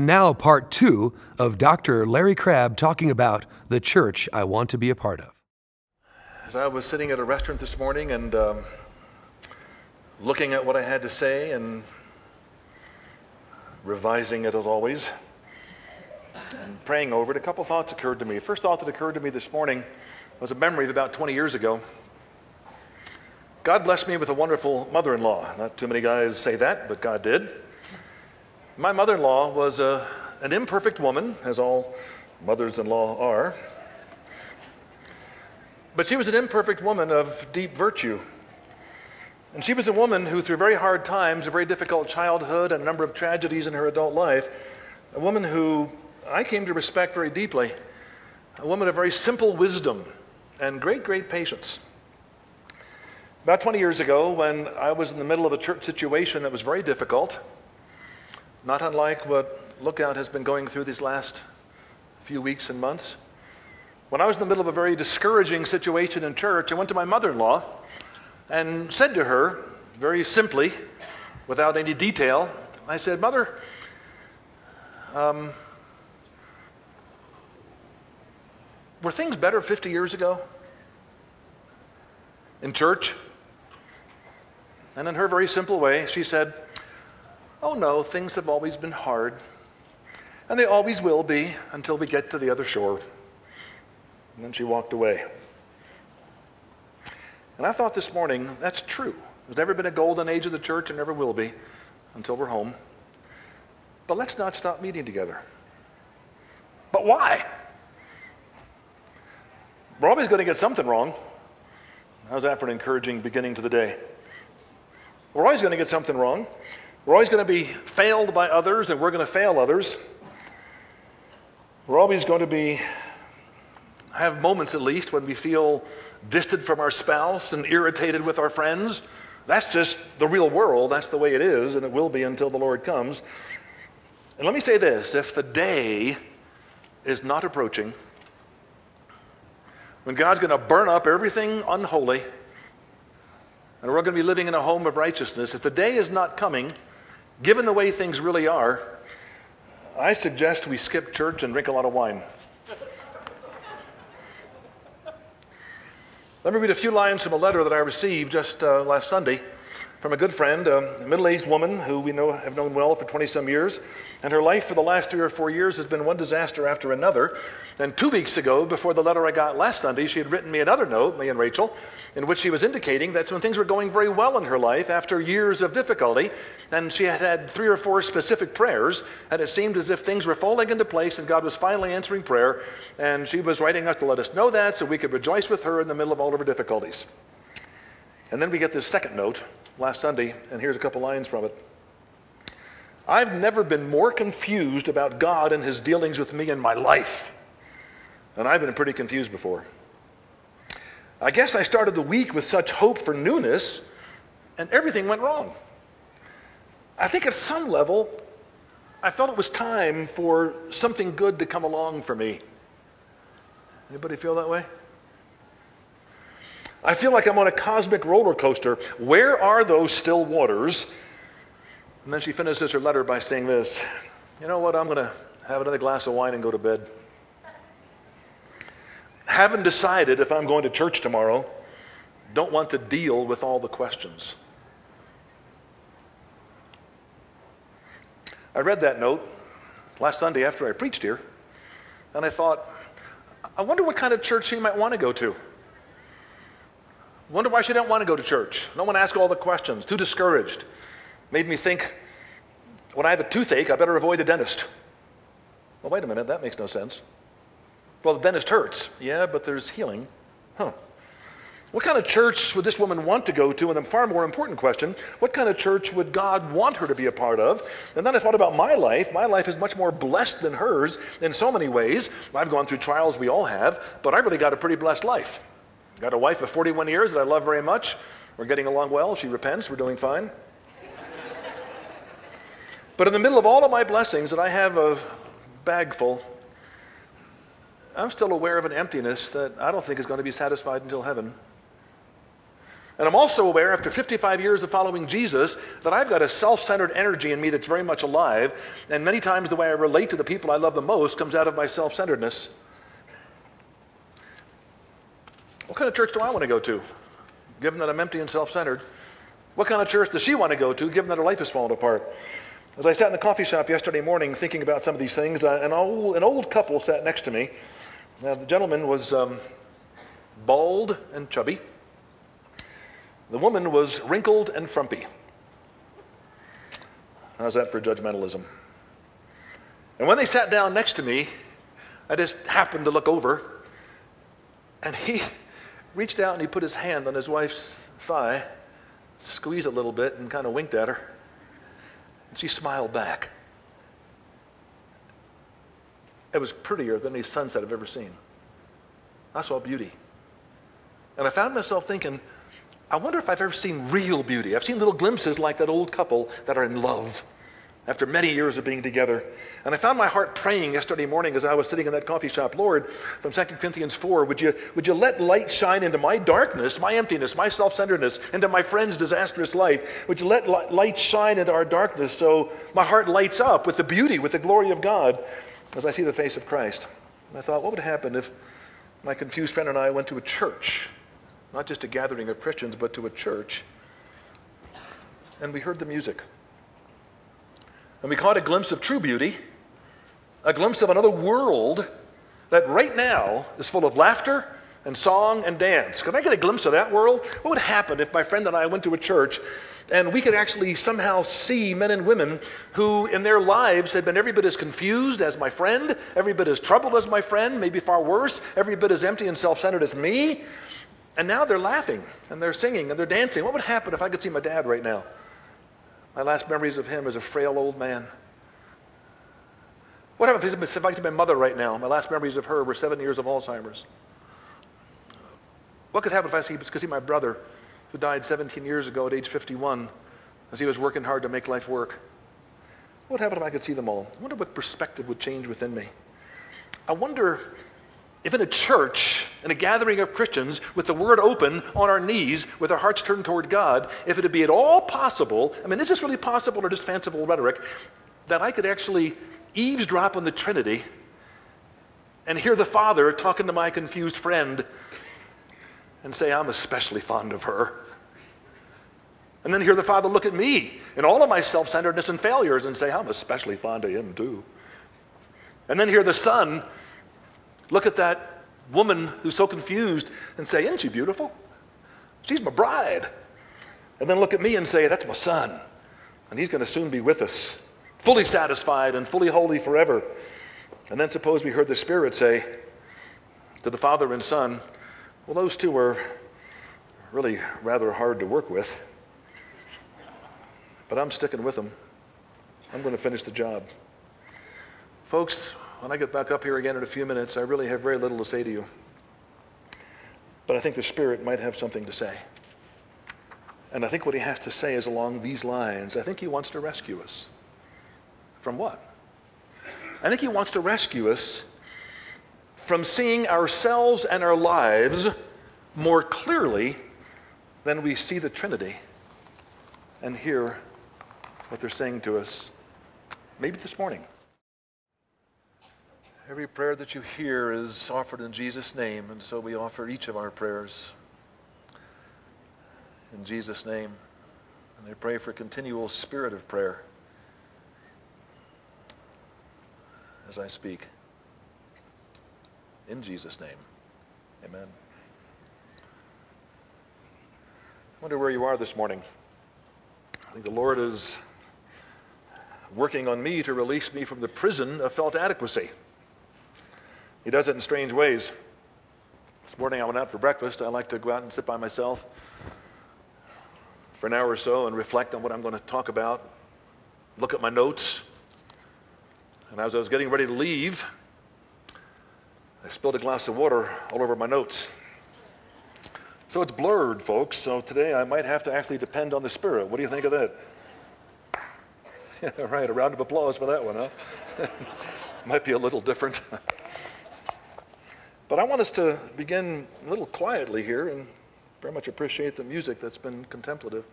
And now, part two of Dr. Larry Crabb talking about the church I want to be a part of. As I was sitting at a restaurant this morning and um, looking at what I had to say and revising it as always, and praying over it, a couple thoughts occurred to me. First thought that occurred to me this morning was a memory of about 20 years ago. God blessed me with a wonderful mother in law. Not too many guys say that, but God did. My mother in law was a, an imperfect woman, as all mothers in law are. But she was an imperfect woman of deep virtue. And she was a woman who, through very hard times, a very difficult childhood, and a number of tragedies in her adult life, a woman who I came to respect very deeply, a woman of very simple wisdom and great, great patience. About 20 years ago, when I was in the middle of a church situation that was very difficult, not unlike what Lookout has been going through these last few weeks and months, when I was in the middle of a very discouraging situation in church, I went to my mother in law and said to her, very simply, without any detail, I said, Mother, um, were things better 50 years ago in church? And in her very simple way, she said, Oh no, things have always been hard. And they always will be until we get to the other shore. And then she walked away. And I thought this morning, that's true. There's never been a golden age of the church and never will be until we're home. But let's not stop meeting together. But why? We're always going to get something wrong. How's that for an encouraging beginning to the day? We're always going to get something wrong. We're always going to be failed by others, and we're going to fail others. We're always going to be have moments at least when we feel distant from our spouse and irritated with our friends. That's just the real world. That's the way it is, and it will be until the Lord comes. And let me say this if the day is not approaching, when God's going to burn up everything unholy, and we're going to be living in a home of righteousness, if the day is not coming, given the way things really are, I suggest we skip church and drink a lot of wine. Let me read a few lines from a letter that I received just uh, last Sunday from a good friend, a middle aged woman who we know have known well for 20 some years. And her life for the last three or four years has been one disaster after another. And two weeks ago, before the letter I got last Sunday, she had written me another note, me and Rachel, in which she was indicating that when things were going very well in her life after years of difficulty, and she had had three or four specific prayers, and it seemed as if things were falling into place and God was finally answering prayer. And she was writing us to let us know that so we could rejoice with her in the middle of all of her difficulties. And then we get this second note last Sunday, and here's a couple lines from it. I've never been more confused about God and his dealings with me in my life. And I've been pretty confused before. I guess I started the week with such hope for newness, and everything went wrong. I think at some level, I felt it was time for something good to come along for me. Anybody feel that way? I feel like I'm on a cosmic roller coaster. Where are those still waters? And then she finishes her letter by saying this You know what? I'm going to have another glass of wine and go to bed. Haven't decided if I'm going to church tomorrow. Don't want to deal with all the questions. I read that note last Sunday after I preached here, and I thought, I wonder what kind of church she might want to go to. Wonder why she didn't want to go to church. No one asked all the questions. Too discouraged. Made me think, when I have a toothache, I better avoid the dentist. Well, wait a minute, that makes no sense. Well, the dentist hurts. Yeah, but there's healing. Huh. What kind of church would this woman want to go to? And a far more important question, what kind of church would God want her to be a part of? And then I thought about my life. My life is much more blessed than hers in so many ways. I've gone through trials, we all have, but I've really got a pretty blessed life. Got a wife of 41 years that I love very much. We're getting along well. She repents. We're doing fine. but in the middle of all of my blessings, that I have a bag full, I'm still aware of an emptiness that I don't think is going to be satisfied until heaven. And I'm also aware, after 55 years of following Jesus, that I've got a self centered energy in me that's very much alive. And many times the way I relate to the people I love the most comes out of my self centeredness. What kind of church do I want to go to, given that I'm empty and self centered? What kind of church does she want to go to, given that her life is falling apart? As I sat in the coffee shop yesterday morning thinking about some of these things, uh, an, old, an old couple sat next to me. Now, the gentleman was um, bald and chubby. The woman was wrinkled and frumpy. How's that for judgmentalism? And when they sat down next to me, I just happened to look over, and he reached out and he put his hand on his wife's thigh, squeezed a little bit, and kind of winked at her. And she smiled back. It was prettier than any sunset I've ever seen. I saw beauty. And I found myself thinking, I wonder if I've ever seen real beauty. I've seen little glimpses like that old couple that are in love after many years of being together. And I found my heart praying yesterday morning as I was sitting in that coffee shop, Lord, from 2 Corinthians 4, would you, would you let light shine into my darkness, my emptiness, my self centeredness, into my friend's disastrous life? Would you let light shine into our darkness so my heart lights up with the beauty, with the glory of God as I see the face of Christ? And I thought, what would happen if my confused friend and I went to a church? not just a gathering of Christians, but to a church. And we heard the music. And we caught a glimpse of true beauty, a glimpse of another world that right now is full of laughter and song and dance. Could I get a glimpse of that world? What would happen if my friend and I went to a church and we could actually somehow see men and women who in their lives had been every bit as confused as my friend, every bit as troubled as my friend, maybe far worse, every bit as empty and self centered as me, and now they're laughing and they're singing and they're dancing. What would happen if I could see my dad right now? My last memories of him as a frail old man. What happens if I could see my mother right now? My last memories of her were seven years of Alzheimer's. What could happen if I could see my brother who died 17 years ago at age 51 as he was working hard to make life work? What would happen if I could see them all? I wonder what perspective would change within me. I wonder if in a church, in a gathering of Christians, with the word open on our knees, with our hearts turned toward God, if it would be at all possible, I mean, is this really possible or just fanciful rhetoric, that I could actually eavesdrop on the Trinity and hear the Father talking to my confused friend and say, I'm especially fond of her. And then hear the Father look at me in all of my self centeredness and failures and say, I'm especially fond of him too. And then hear the Son look at that woman who's so confused and say, Isn't she beautiful? She's my bride. And then look at me and say, That's my son. And he's going to soon be with us, fully satisfied and fully holy forever. And then suppose we heard the Spirit say to the Father and Son, Well, those two are really rather hard to work with, but I'm sticking with them. I'm going to finish the job. Folks, when I get back up here again in a few minutes, I really have very little to say to you. But I think the Spirit might have something to say. And I think what he has to say is along these lines. I think he wants to rescue us. From what? I think he wants to rescue us from seeing ourselves and our lives more clearly than we see the Trinity and hear what they're saying to us maybe this morning. Every prayer that you hear is offered in Jesus' name, and so we offer each of our prayers in Jesus' name. And I pray for continual spirit of prayer as I speak. In Jesus' name, amen. I wonder where you are this morning. I think the Lord is working on me to release me from the prison of felt adequacy. He does it in strange ways. This morning I went out for breakfast. I like to go out and sit by myself for an hour or so and reflect on what I'm going to talk about, look at my notes. And as I was getting ready to leave, I spilled a glass of water all over my notes. So it's blurred, folks. So today I might have to actually depend on the Spirit. What do you think of that? Yeah, right. A round of applause for that one, huh? might be a little different. But I want us to begin a little quietly here and Very much appreciate the music that's been contemplative.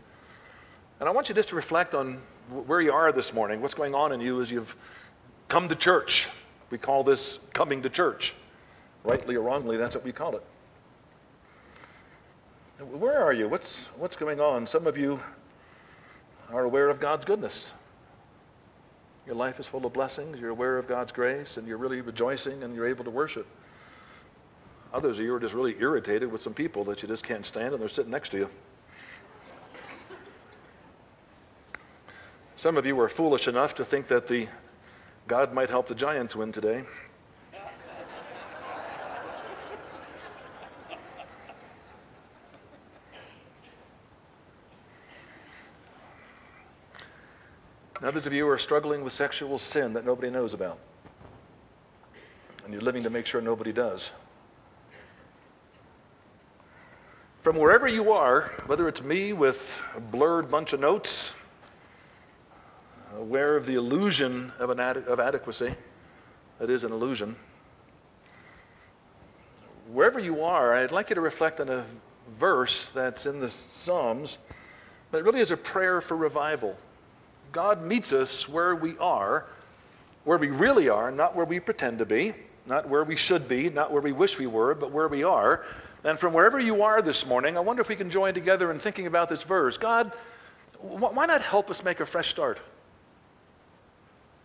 And I want you just to reflect on where you are this morning, what's going on in you as you've come to church. We call this coming to church. Rightly or wrongly, that's what we call it. Where are you? What's, what's going on? Some of you are aware of God's goodness. Your life is full of blessings. You're aware of God's grace, and you're really rejoicing, and you're able to worship. Others of you are just really irritated with some people that you just can't stand, and they're sitting next to you. Some of you are foolish enough to think that the God might help the Giants win today. Others of you are struggling with sexual sin that nobody knows about. And you're living to make sure nobody does. From wherever you are, whether it's me with a blurred bunch of notes, aware of the illusion of, an ad- of adequacy, that is an illusion. Wherever you are, I'd like you to reflect on a verse that's in the Psalms that really is a prayer for revival. God meets us where we are, where we really are, not where we pretend to be, not where we should be, not where we wish we were, but where we are. And from wherever you are this morning, I wonder if we can join together in thinking about this verse. God, why not help us make a fresh start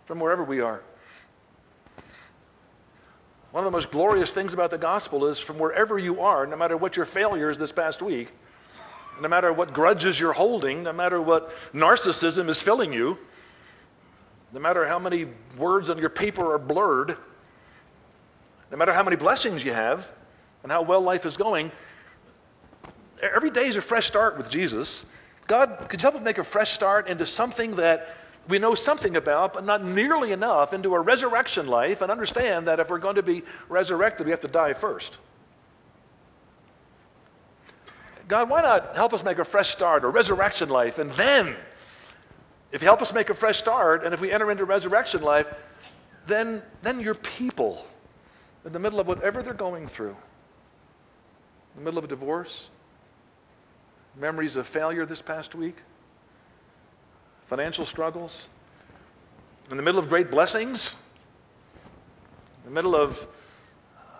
from wherever we are? One of the most glorious things about the gospel is from wherever you are, no matter what your failures this past week, no matter what grudges you're holding, no matter what narcissism is filling you, no matter how many words on your paper are blurred, no matter how many blessings you have and how well life is going, every day is a fresh start with Jesus. God could help us make a fresh start into something that we know something about, but not nearly enough, into a resurrection life, and understand that if we're going to be resurrected, we have to die first. God, why not help us make a fresh start, a resurrection life, and then, if you help us make a fresh start, and if we enter into resurrection life, then, then your people, in the middle of whatever they're going through, in the middle of a divorce, memories of failure this past week, financial struggles, in the middle of great blessings, in the middle of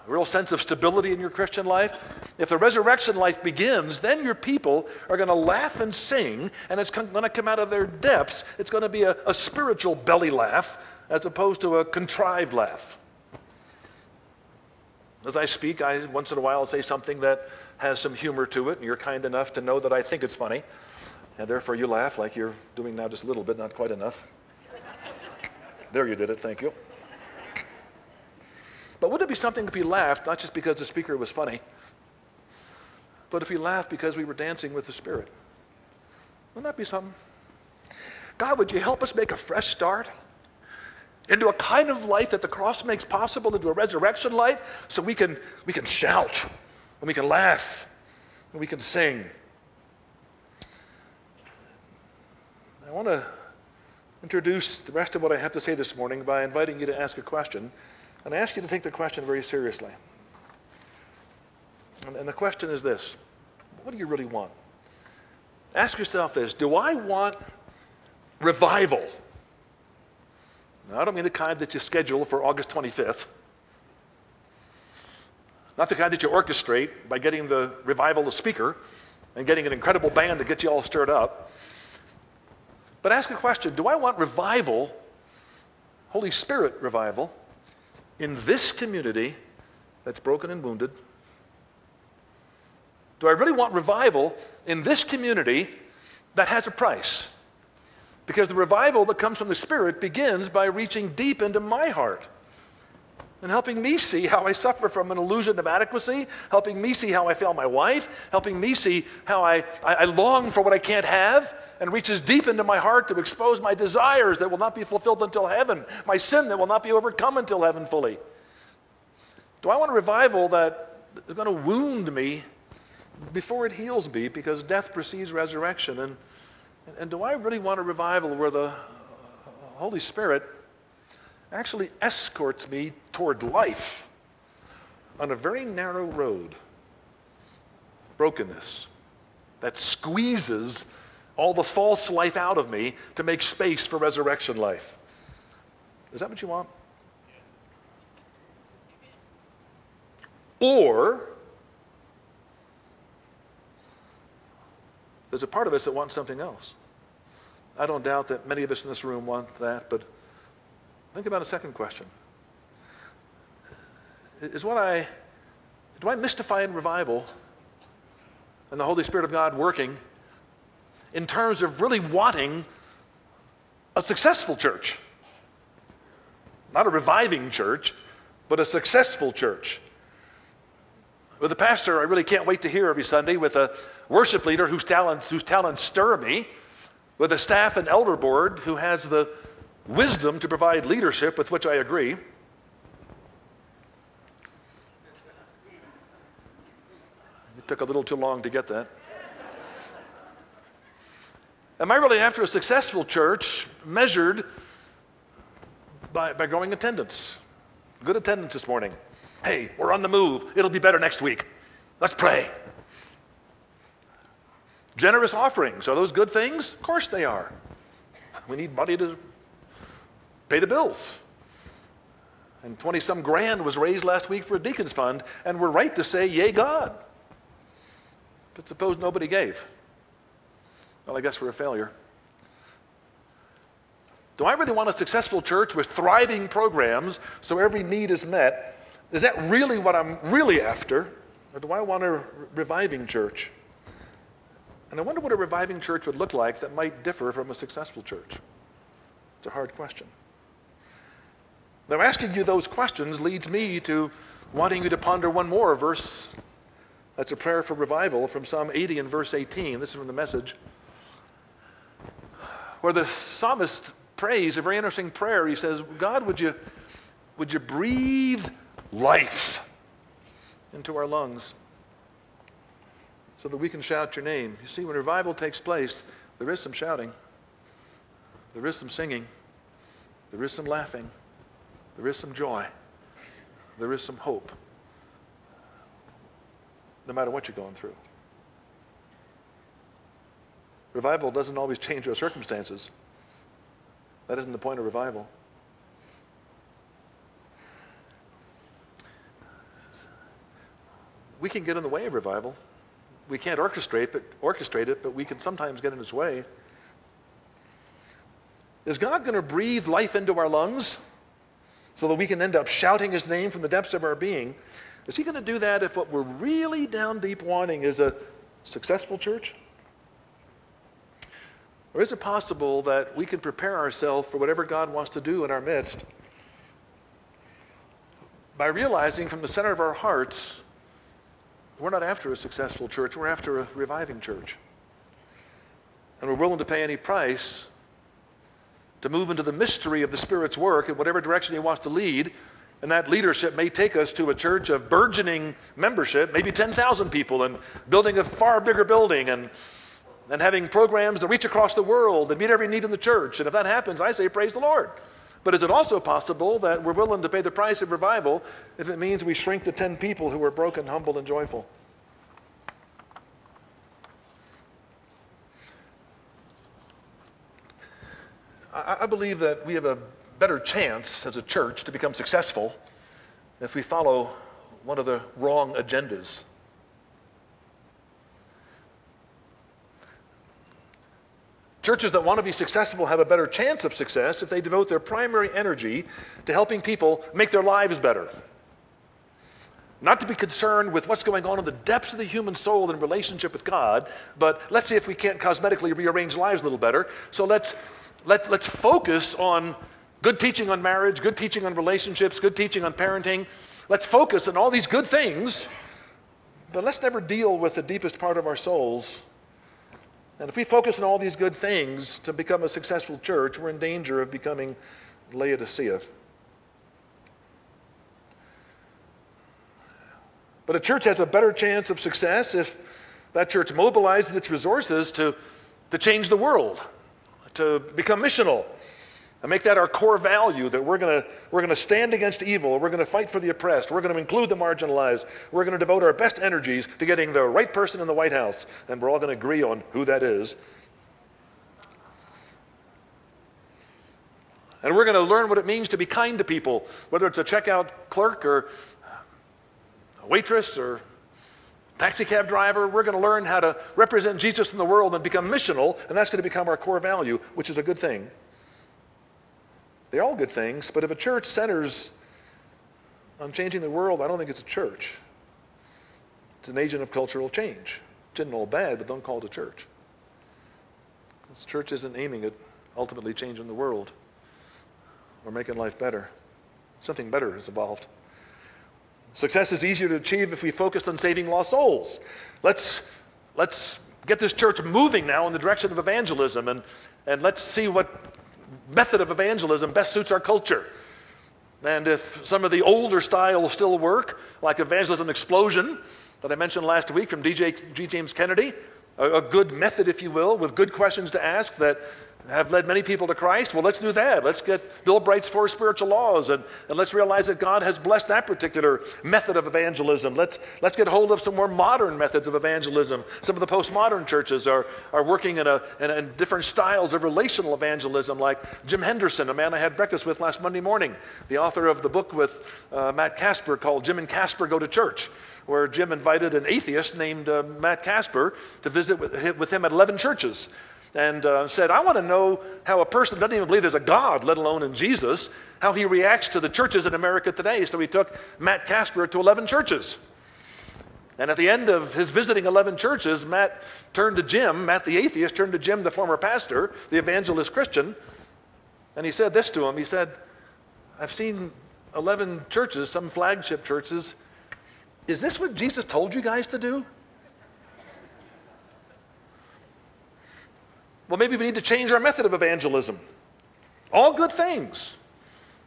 a real sense of stability in your Christian life. If the resurrection life begins, then your people are going to laugh and sing, and it's going to come out of their depths. It's going to be a, a spiritual belly laugh as opposed to a contrived laugh. As I speak, I once in a while say something that has some humor to it, and you're kind enough to know that I think it's funny, and therefore you laugh like you're doing now just a little bit, not quite enough. there you did it, thank you. But would it be something if we laughed, not just because the speaker was funny, but if we laughed because we were dancing with the Spirit? Wouldn't that be something? God, would you help us make a fresh start into a kind of life that the cross makes possible, into a resurrection life, so we can, we can shout, and we can laugh, and we can sing. I want to introduce the rest of what I have to say this morning by inviting you to ask a question and I ask you to take the question very seriously. And, and the question is this What do you really want? Ask yourself this Do I want revival? Now, I don't mean the kind that you schedule for August 25th. Not the kind that you orchestrate by getting the revival the speaker and getting an incredible band to get you all stirred up. But ask a question Do I want revival, Holy Spirit revival, in this community that's broken and wounded? Do I really want revival in this community that has a price? Because the revival that comes from the Spirit begins by reaching deep into my heart and helping me see how I suffer from an illusion of adequacy, helping me see how I fail my wife, helping me see how I, I, I, long for what I can't have, and reaches deep into my heart to expose my desires that will not be fulfilled until heaven, my sin that will not be overcome until heaven fully. Do I want a revival that is going to wound me before it heals me because death precedes resurrection? And, and do I really want a revival where the Holy Spirit actually escorts me toward life on a very narrow road brokenness, that squeezes all the false life out of me to make space for resurrection life. Is that what you want? Or there's a part of us that wants something else. I don't doubt that many of us in this room want that, but think about a second question. Is what I do I mystify in revival and the Holy Spirit of God working in terms of really wanting a successful church? Not a reviving church, but a successful church. With a pastor I really can't wait to hear every Sunday, with a worship leader whose talents, whose talents stir me, with a staff and elder board who has the wisdom to provide leadership with which I agree. It took a little too long to get that. Am I really after a successful church measured by, by growing attendance? Good attendance this morning. Hey, we're on the move. It'll be better next week. Let's pray. Generous offerings. Are those good things? Of course they are. We need money to pay the bills. And 20 some grand was raised last week for a deacon's fund, and we're right to say, Yay, God. But suppose nobody gave. Well, I guess we're a failure. Do I really want a successful church with thriving programs so every need is met? Is that really what I'm really after? Or do I want a reviving church? And I wonder what a reviving church would look like that might differ from a successful church. It's a hard question. Now, asking you those questions leads me to wanting you to ponder one more verse. That's a prayer for revival from Psalm 80 and verse 18. This is from the message. Where the psalmist prays a very interesting prayer. He says, God, would you, would you breathe life into our lungs? So that we can shout your name. You see, when revival takes place, there is some shouting, there is some singing, there is some laughing, there is some joy, there is some hope, no matter what you're going through. Revival doesn't always change our circumstances. That isn't the point of revival. We can get in the way of revival we can't orchestrate, but, orchestrate it, but we can sometimes get in its way. Is God going to breathe life into our lungs so that we can end up shouting his name from the depths of our being? Is he going to do that if what we're really down deep wanting is a successful church? Or is it possible that we can prepare ourselves for whatever God wants to do in our midst by realizing from the center of our hearts we're not after a successful church, we're after a reviving church. And we're willing to pay any price to move into the mystery of the Spirit's work in whatever direction He wants to lead. And that leadership may take us to a church of burgeoning membership, maybe 10,000 people, and building a far bigger building and, and having programs that reach across the world and meet every need in the church. And if that happens, I say, praise the Lord. But is it also possible that we're willing to pay the price of revival if it means we shrink to 10 people who are broken, humble, and joyful? I, I believe that we have a better chance as a church to become successful if we follow one of the wrong agendas Churches that want to be successful have a better chance of success if they devote their primary energy to helping people make their lives better. Not to be concerned with what's going on in the depths of the human soul in relationship with God, but let's see if we can't cosmetically rearrange lives a little better. So let's, let, let's focus on good teaching on marriage, good teaching on relationships, good teaching on parenting. Let's focus on all these good things, but let's never deal with the deepest part of our souls and if we focus on all these good things to become a successful church, we're in danger of becoming Laodicea. But a church has a better chance of success if that church mobilizes its resources to, to change the world, to become missional, and make that our core value that we're going we're going to stand against evil, we're going to fight for the oppressed, we're going to include the marginalized, we're going to devote our best energies to getting the right person in the White House, and we're all going to agree on who that is. And we're going to learn what it means to be kind to people, whether it's a checkout clerk or a waitress or a taxi cab driver. We're going to learn how to represent Jesus in the world and become missional, and that's going to become our core value, which is a good thing. They're all good things, but if a church centers on changing the world, I don't think it's a church. It's an agent of cultural change. It isn't all bad, but don't call it a church. This church isn't aiming at ultimately changing the world or making life better. Something better has evolved. Success is easier to achieve if we focus on saving lost souls. Let's, let's get this church moving now in the direction of evangelism and, and let's see what method of evangelism best suits our culture. And if some of the older styles still work, like Evangelism Explosion that I mentioned last week from DJ G. James Kennedy, a, a good method, if you will, with good questions to ask that have led many people to Christ. Well, let's do that. Let's get Bill Bright's four spiritual laws and, and let's realize that God has blessed that particular method of evangelism. Let's, let's get hold of some more modern methods of evangelism. Some of the postmodern churches are, are working in, a, in, in different styles of relational evangelism, like Jim Henderson, a man I had breakfast with last Monday morning, the author of the book with uh, Matt Casper called Jim and Casper Go to Church where Jim invited an atheist named uh, Matt Casper to visit with, him at 11 churches and uh, said, I want to know how a person doesn't even believe there's a God, let alone in Jesus, how he reacts to the churches in America today. So he took Matt Casper to 11 churches. And at the end of his visiting 11 churches, Matt turned to Jim, Matt the atheist, turned to Jim, the former pastor, the evangelist Christian, and he said this to him. He said, I've seen 11 churches, some flagship churches. Is this what Jesus told you guys to do? Well, maybe we need to change our method of evangelism. All good things.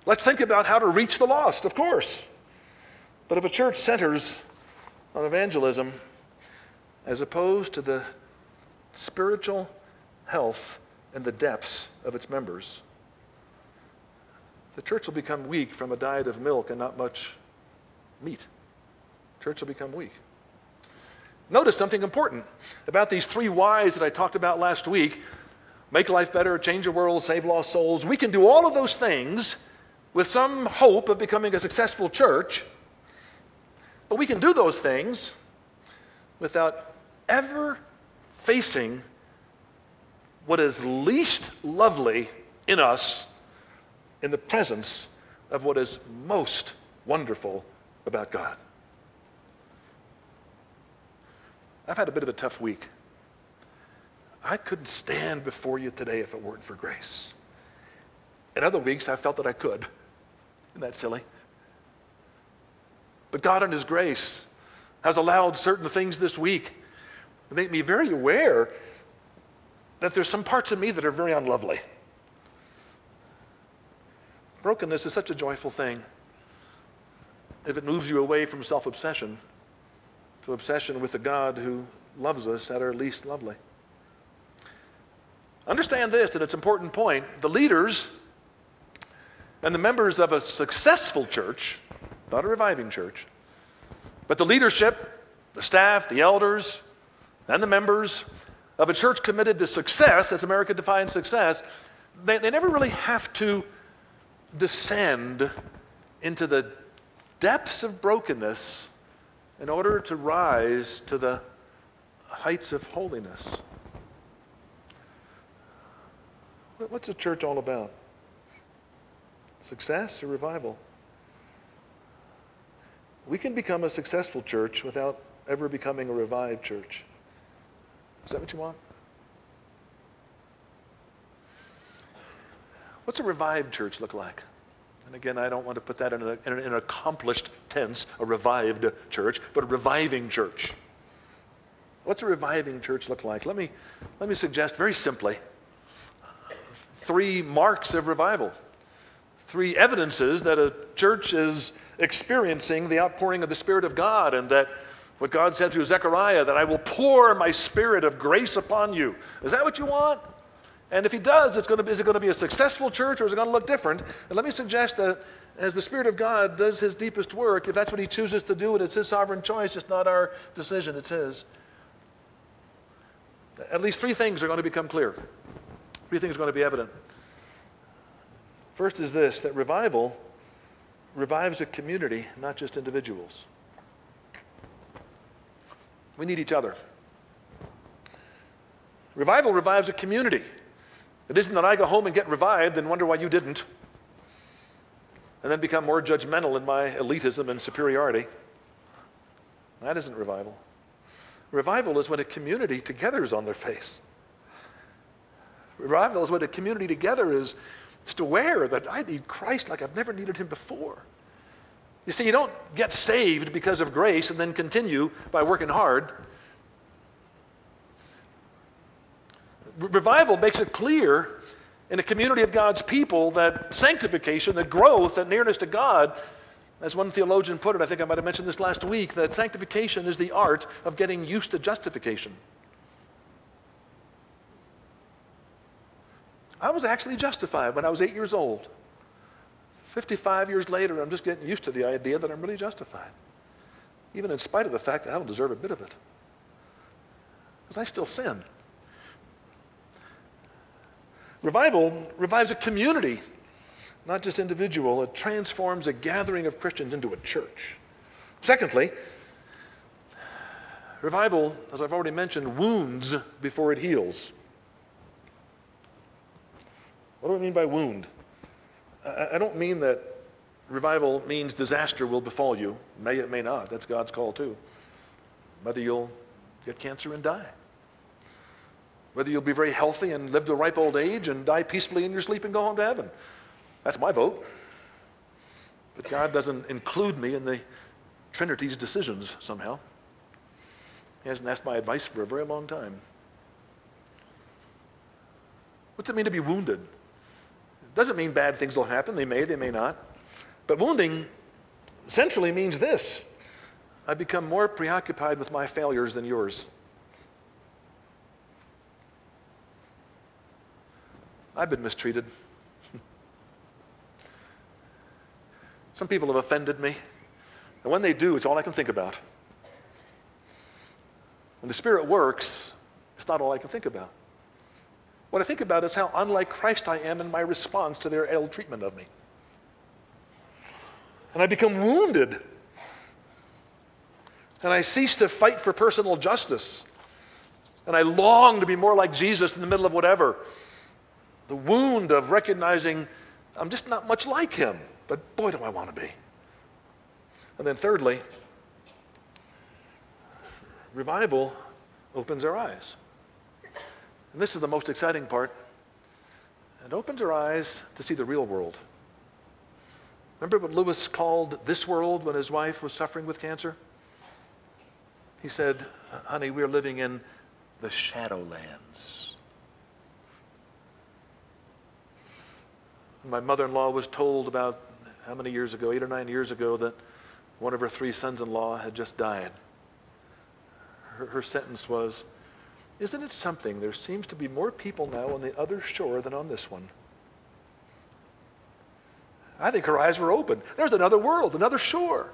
Let's think about how to reach the lost, of course. But if a church centers on evangelism as opposed to the spiritual health and the depths of its members, the church will become weak from a diet of milk and not much meat. Church will become weak. Notice something important about these three whys that I talked about last week make life better, change the world, save lost souls. We can do all of those things with some hope of becoming a successful church, but we can do those things without ever facing what is least lovely in us in the presence of what is most wonderful about God. I've had a bit of a tough week. I couldn't stand before you today if it weren't for grace. In other weeks, I felt that I could. Isn't that silly? But God, in His grace, has allowed certain things this week to make me very aware that there's some parts of me that are very unlovely. Brokenness is such a joyful thing if it moves you away from self obsession to obsession with the God who loves us at our least lovely. Understand this, and it's an important point. The leaders and the members of a successful church, not a reviving church, but the leadership, the staff, the elders, and the members of a church committed to success, as America defines success, they, they never really have to descend into the depths of brokenness in order to rise to the heights of holiness. What's a church all about? Success or revival? We can become a successful church without ever becoming a revived church. Is that what you want? What's a revived church look like? And again, I don't want to put that in, a, in an accomplished tense, a revived church, but a reviving church. What's a reviving church look like? Let me, let me suggest very simply three marks of revival, three evidences that a church is experiencing the outpouring of the Spirit of God and that what God said through Zechariah, that I will pour my spirit of grace upon you. Is that what you want? And if he does, it's going to, is it going to be a successful church or is it going to look different? And let me suggest that as the Spirit of God does his deepest work, if that's what he chooses to do and it's his sovereign choice, it's not our decision, it's his. At least three things are going to become clear. Three things are going to be evident. First is this that revival revives a community, not just individuals. We need each other. Revival revives a community. It isn't that I go home and get revived and wonder why you didn't and then become more judgmental in my elitism and superiority. That isn't revival. Revival is when a community together is on their face. Revival is when a community together is just aware that I need Christ like I've never needed him before. You see, you don't get saved because of grace and then continue by working hard. Revival makes it clear in a community of God's people that sanctification, that growth, that nearness to God, as one theologian put it, I think I might have mentioned this last week, that sanctification is the art of getting used to justification. I was actually justified when I was eight years old. 55 years later, I'm just getting used to the idea that I'm really justified, even in spite of the fact that I don't deserve a bit of it. Because I still sin. Revival revives a community, not just individual. It transforms a gathering of Christians into a church. Secondly, revival, as I've already mentioned, wounds before it heals. What do I mean by wound? I don't mean that revival means disaster will befall you. May it may not. That's God's call too. Whether you'll get cancer and die whether you'll be very healthy and live to a ripe old age and die peacefully in your sleep and go home to heaven. That's my vote. But God doesn't include me in the Trinity's decisions somehow. He hasn't asked my advice for a very long time. What's it mean to be wounded? It doesn't mean bad things will happen. They may, they may not. But wounding centrally means this I become more preoccupied with my failures than yours. I've been mistreated. Some people have offended me. And when they do, it's all I can think about. When the Spirit works, it's not all I can think about. What I think about is how unlike Christ I am in my response to their ill treatment of me. And I become wounded. And I cease to fight for personal justice. And I long to be more like Jesus in the middle of whatever the wound of recognizing I'm just not much like him, but boy, do I want to be. And then, thirdly, revival opens our eyes. And this is the most exciting part. It opens our eyes to see the real world. Remember what Lewis called this world when his wife was suffering with cancer? He said, Honey, we're living in the shadowlands. My mother in law was told about how many years ago, eight or nine years ago, that one of her three sons in law had just died. Her, her, sentence was Isn't it something? There seems to be more people now on the other shore than on this one. I think her eyes were open. There's another world, another shore.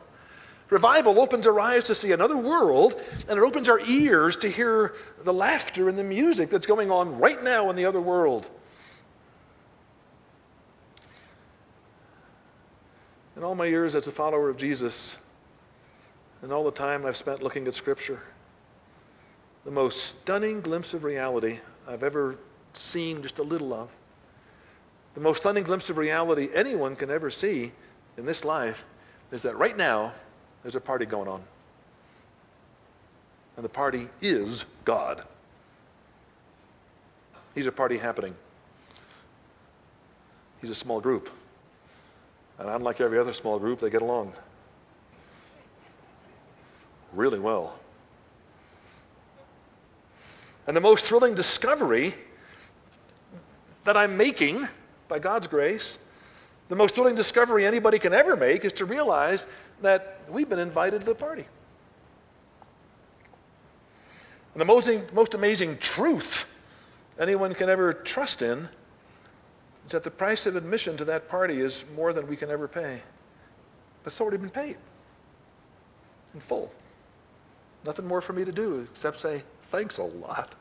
Revival opens our eyes to see another world, and it opens our ears to hear the laughter and the music that's going on right now in the other world. In all my years as a follower of Jesus, and all the time I've spent looking at Scripture, the most stunning glimpse of reality I've ever seen just a little of, the most stunning glimpse of reality anyone can ever see in this life is that right now there's a party going on. And the party is God. He's a party happening. He's a small group. And unlike every other small group, they get along really well. And the most thrilling discovery that I'm making by God's grace, the most thrilling discovery anybody can ever make is to realize that we've been invited to the party. And the most, most amazing truth anyone can ever trust in is that the price of admission to that party is more than we can ever pay. But it's already been paid in full. Nothing more for me to do except say, thanks a lot.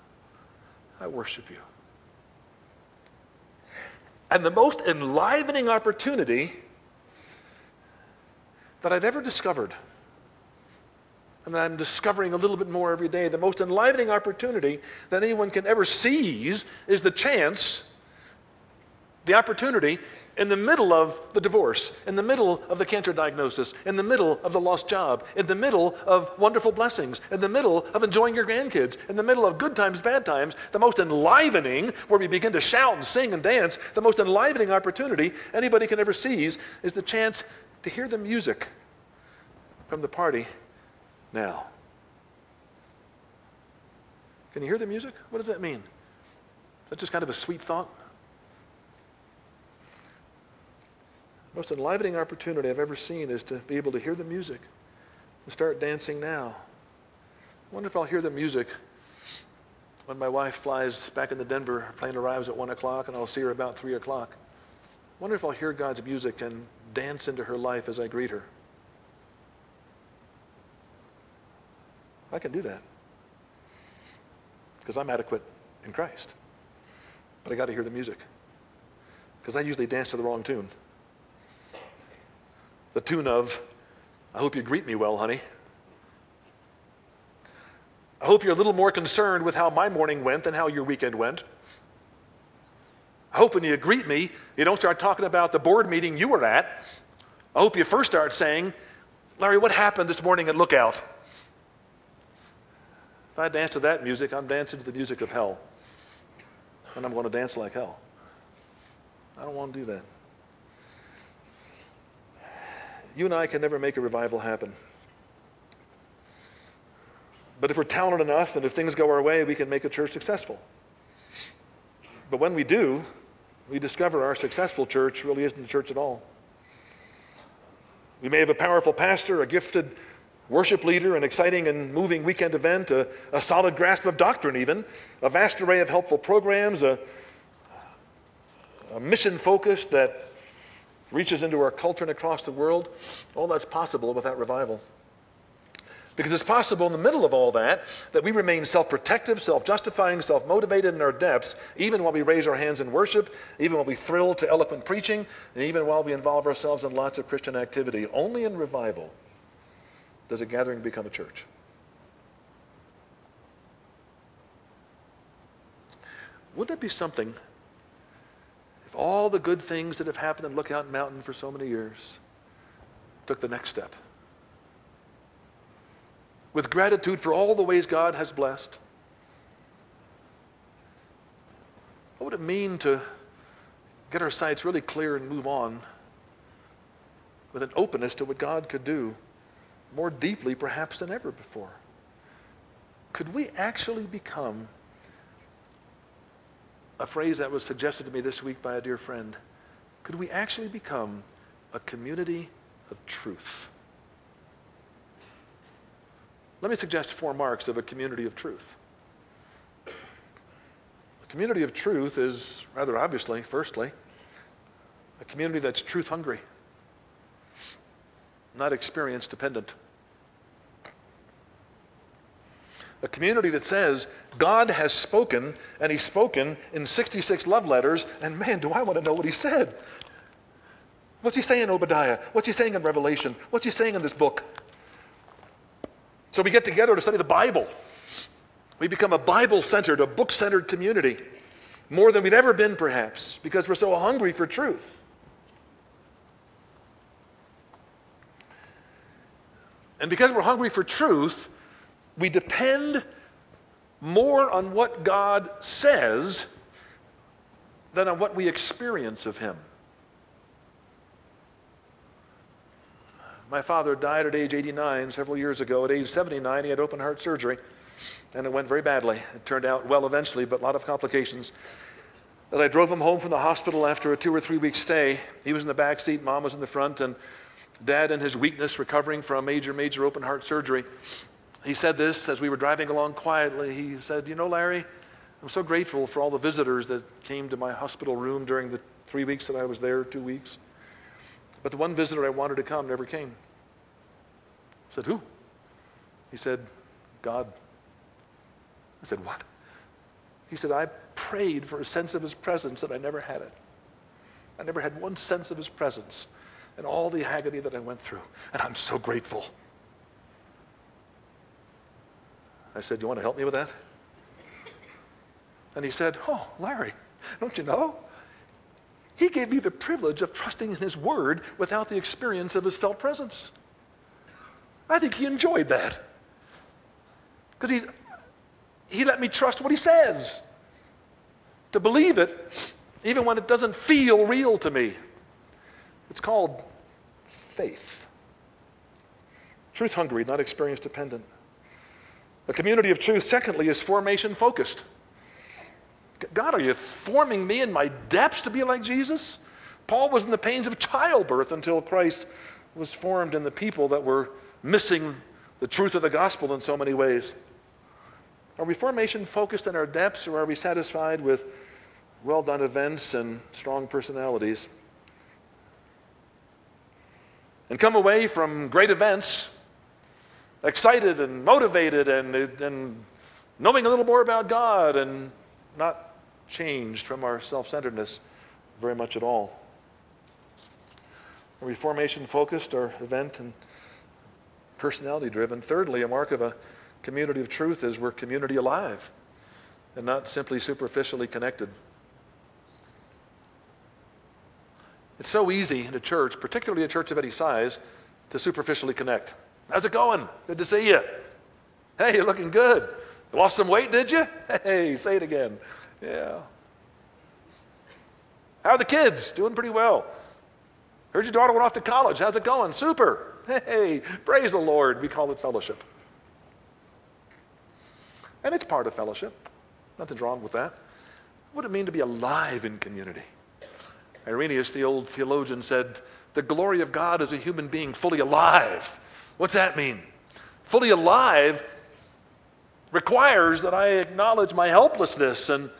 I worship you. And the most enlivening opportunity that I've ever discovered, and that I'm discovering a little bit more every day, the most enlivening opportunity that anyone can ever seize is the chance, the opportunity in the middle of the divorce, in the middle of the cancer diagnosis, in the middle of the lost job, in the middle of wonderful blessings, in the middle of enjoying your grandkids, in the middle of good times, bad times, the most enlivening, where we begin to shout and sing and dance, the most enlivening opportunity anybody can ever seize is the chance to hear the music from the party now. Can you hear the music? What does that mean? Is that just kind of a sweet thought? Most enlivening opportunity I've ever seen is to be able to hear the music and start dancing now. I wonder if I'll hear the music when my wife flies back into Denver. Her plane arrives at 1 o'clock, and I'll see her about 3 o'clock. I wonder if I'll hear God's music and dance into her life as I greet her. I can do that because I'm adequate in Christ. But I got to hear the music because I usually dance to the wrong tune the tune of, I hope you greet me well, honey. I hope you're a little more concerned with how my morning went than how your weekend went. I hope when you greet me, you don't start talking about the board meeting you were at. I hope you first start saying, Larry, what happened this morning at Lookout? If I dance to that music, I'm dancing to the music of hell. And I'm going to dance like hell. I don't want to do that. You and I can never make a revival happen. But if we're talented enough and if things go our way, we can make a church successful. But when we do, we discover our successful church really isn't a church at all. We may have a powerful pastor, a gifted worship leader, an exciting and moving weekend event, a, a solid grasp of doctrine, even, a vast array of helpful programs, a, a mission focus that reaches into our culture and across the world, all that's possible without revival. Because it's possible in the middle of all that that we remain self protective, self justifying, self motivated in our depths, even while we raise our hands in worship, even while we thrill to eloquent preaching, and even while we involve ourselves in lots of Christian activity. Only in revival does a gathering become a church. Wouldn't it be something all the good things that have happened in Lookout Mountain for so many years took the next step, with gratitude for all the ways God has blessed, what would it mean to get our sights really clear and move on with an openness to what God could do more deeply, perhaps, than ever before? Could we actually become a phrase that was suggested to me this week by a dear friend. Could we actually become a community of truth? Let me suggest four marks of a community of truth. A community of truth is, rather obviously, firstly, a community that's truth hungry, not experience dependent. A community that says, God has spoken, and He's spoken in 66 love letters, and man, do I want to know what He said. What's He saying in Obadiah? What's He saying in Revelation? What's He saying in this book? So we get together to study the Bible. We become a Bible centered, a book centered community, more than we've ever been, perhaps, because we're so hungry for truth. And because we're hungry for truth, we depend more on what God says than on what we experience of Him. My father died at age 89 several years ago. At age 79, he had open heart surgery, and it went very badly. It turned out well eventually, but a lot of complications. As I drove him home from the hospital after a two or three week stay, he was in the back seat, mom was in the front, and dad, in his weakness, recovering from major, major open heart surgery, he said this as we were driving along quietly. He said, You know, Larry, I'm so grateful for all the visitors that came to my hospital room during the three weeks that I was there, two weeks. But the one visitor I wanted to come never came. I said, Who? He said, God. I said, What? He said, I prayed for a sense of his presence and I never had it. I never had one sense of his presence and all the agony that I went through. And I'm so grateful. I said, do You want to help me with that? And he said, Oh, Larry, don't you know? He gave me the privilege of trusting in his word without the experience of his felt presence. I think he enjoyed that. Because he, he let me trust what he says, to believe it, even when it doesn't feel real to me. It's called faith. Truth hungry, not experience dependent. A community of truth, secondly, is formation focused. God, are you forming me in my depths to be like Jesus? Paul was in the pains of childbirth until Christ was formed in the people that were missing the truth of the gospel in so many ways. Are we formation focused in our depths, or are we satisfied with well done events and strong personalities? And come away from great events excited and motivated and, and knowing a little more about God and not changed from our self centeredness very much at all. Are we formation focused or event and personality driven? Thirdly, a mark of a community of truth is we're community alive and not simply superficially connected. It's so easy in a church, particularly a church of any size, to superficially connect. How's it going? Good to see you. Hey, you're looking good. Lost some weight, did you? Hey, say it again. Yeah. How are the kids? Doing pretty well. Heard your daughter went off to college. How's it going? Super. Hey, praise the Lord. We call it fellowship. And it's part of fellowship. Nothing's wrong with that. What it mean to be alive in community? Irenaeus, the old theologian, said, The glory of God is a human being fully alive. What's that mean? Fully alive requires that I acknowledge my helplessness and,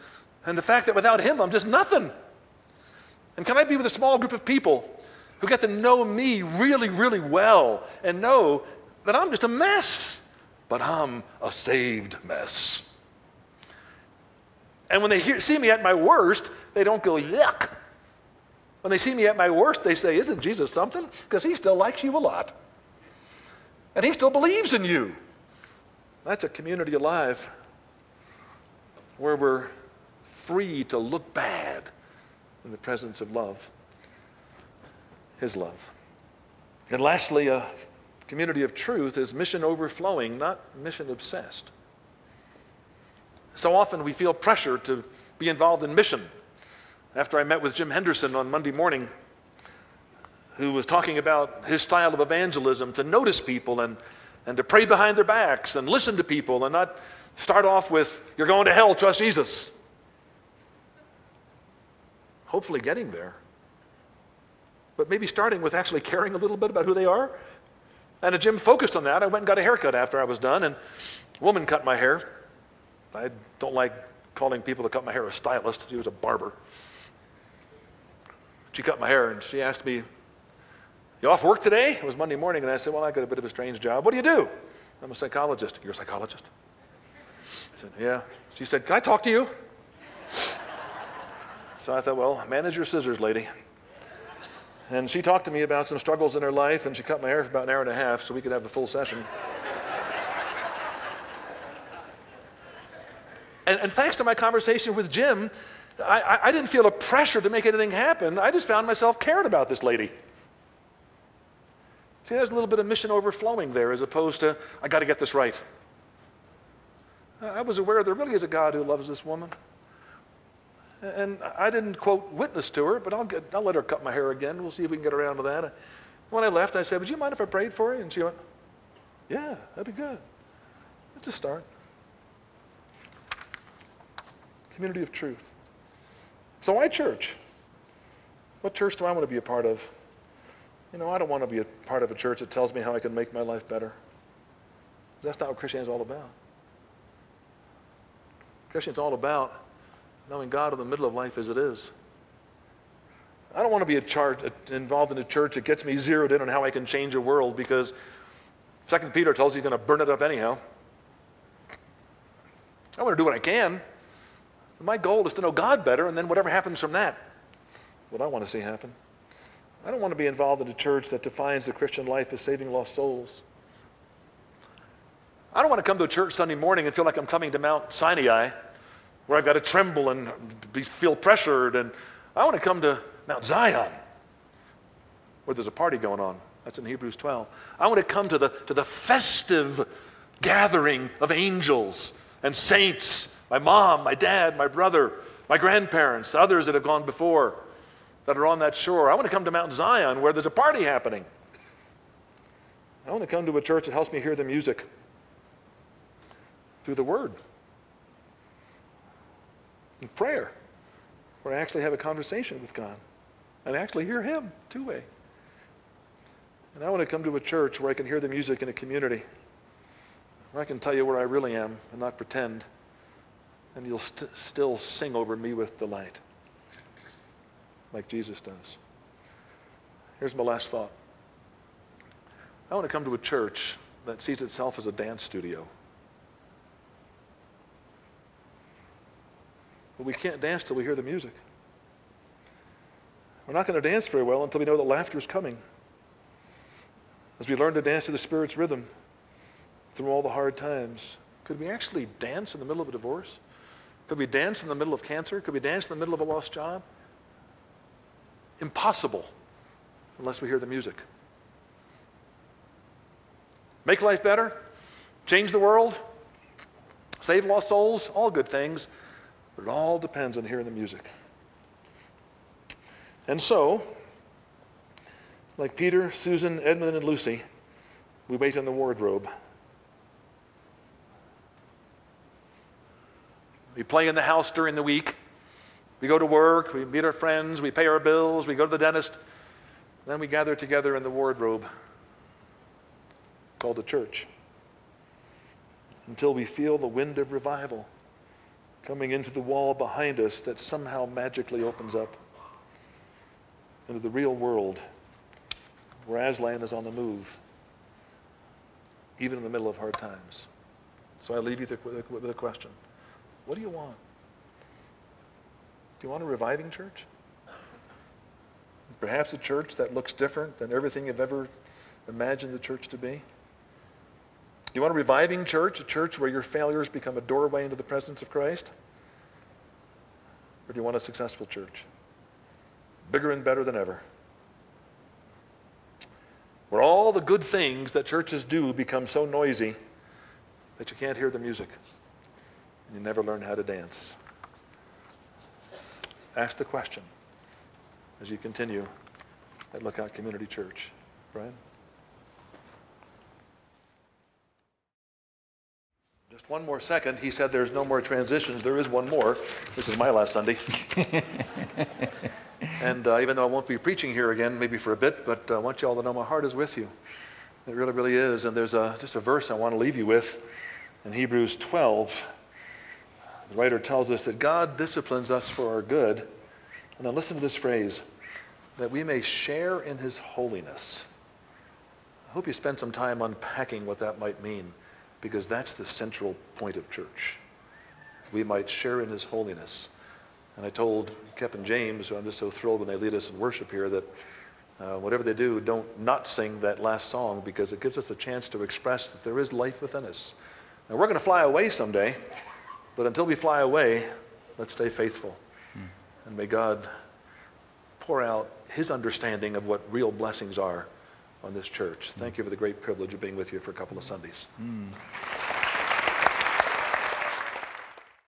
and the fact that without Him, I'm just nothing. And can I be with a small group of people who get to know me really, really well and know that I'm just a mess, but I'm a saved mess? And when they hear, see me at my worst, they don't go, yuck. When they see me at my worst, they say, Isn't Jesus something? Because he still likes you a lot. And he still believes in you. That's a community alive where we're free to look bad in the presence of love, his love. And lastly, a community of truth is mission overflowing, not mission obsessed. So often we feel pressure to be involved in mission. After I met with Jim Henderson on Monday morning, who was talking about his style of evangelism to notice people and, and to pray behind their backs and listen to people and not start off with, You're going to hell, trust Jesus. Hopefully, getting there. But maybe starting with actually caring a little bit about who they are. And Jim focused on that. I went and got a haircut after I was done, and a woman cut my hair. I don't like calling people that cut my hair a stylist. She was a barber. She cut my hair and she asked me, you off work today? It was Monday morning, and I said, Well, I got a bit of a strange job. What do you do? I'm a psychologist. You're a psychologist? I said, Yeah. She said, Can I talk to you? So I thought, Well, manage your scissors, lady. And she talked to me about some struggles in her life, and she cut my hair for about an hour and a half so we could have a full session. and, and, thanks to my conversation with Jim, I, I, I didn't feel a pressure to make anything happen. I just found myself caring about this lady. See, there's a little bit of mission overflowing there as opposed to, I got to get this right. I was aware there really is a God who loves this woman. And I didn't quote witness to her, but I'll, get, I'll let her cut my hair again. We'll see if we can get around to that. When I left, I said, Would you mind if I prayed for you? And she went, Yeah, that'd be good. It's a start. Community of truth. So, why church? What church do I want to be a part of? You know, I don't want to be a part of a church that tells me how I can make my life better. That's not what Christianity is all about. Christian's all about knowing God in the middle of life as it is. I don't want to be a charge, involved in a church that gets me zeroed in on how I can change a world because Second Peter tells you he's going to burn it up anyhow. I want to do what I can. My goal is to know God better, and then whatever happens from that, what I want to see happen. I don't want to be involved in a church that defines the Christian life as saving lost souls. I don't want to come to a church Sunday morning and feel like I'm coming to Mount Sinai, where I've got to tremble and be, feel pressured. And I want to come to Mount Zion, where there's a party going on. That's in Hebrews 12. I want to come to the, to the festive gathering of angels and saints my mom, my dad, my brother, my grandparents, others that have gone before that are on that shore. I want to come to Mount Zion where there's a party happening. I want to come to a church that helps me hear the music through the Word and prayer, where I actually have a conversation with God and actually hear Him two way. And I want to come to a church where I can hear the music in a community, where I can tell you where I really am and not pretend, and you'll st- still sing over me with delight, like Jesus does. Here's my last thought I want to come to a church that sees itself as a dance studio. But we can't dance till we hear the music. We're not going to dance very well until we know that laughter is coming as we learn to dance to the Spirit's rhythm through all the hard times. Could we actually dance in the middle of a divorce? Could we dance in the middle of cancer? Could we dance in the middle of a lost job? Impossible unless we hear the music. Make life better, change the world, save lost souls, all good things, but it all depends on hearing the music. And so, like Peter, Susan, Edmund, and Lucy, we wait in the wardrobe. We play in the house during the week. We go to work, we meet our friends, we pay our bills, we go to the dentist. Then we gather together in the wardrobe called the church until we feel the wind of revival coming into the wall behind us that somehow magically opens up into the real world where Aslan is on the move, even in the middle of hard times. So I leave you with a question What do you want? Do you want a reviving church? Perhaps a church that looks different than everything you've ever imagined the church to be? Do you want a reviving church, a church where your failures become a doorway into the presence of Christ? Or do you want a successful church? Bigger and better than ever where all the good things that churches do become so noisy that you can't hear the music and you never learn how to dance. Ask the question as you continue at Lookout Community Church. Brian? Just one more second. He said there's no more transitions. There is one more. This is my last Sunday. And uh, even though I won't be preaching here again, maybe for a bit, but uh, I want you all to know my heart is with you. It really, really is. And there's a, just a verse I want to leave you with in Hebrews 12. The writer tells us that God disciplines us for our good. And then listen to this phrase that we may share in his holiness. I hope you spend some time unpacking what that might mean, because that's the central point of church. We might share in his holiness. And I told Kep and James, who I'm just so thrilled when they lead us in worship here, that uh, whatever they do, don't not sing that last song because it gives us a chance to express that there is life within us. Now, we're going to fly away someday, but until we fly away, let's stay faithful. Mm. And may God pour out his understanding of what real blessings are on this church. Thank you for the great privilege of being with you for a couple of Sundays. Mm.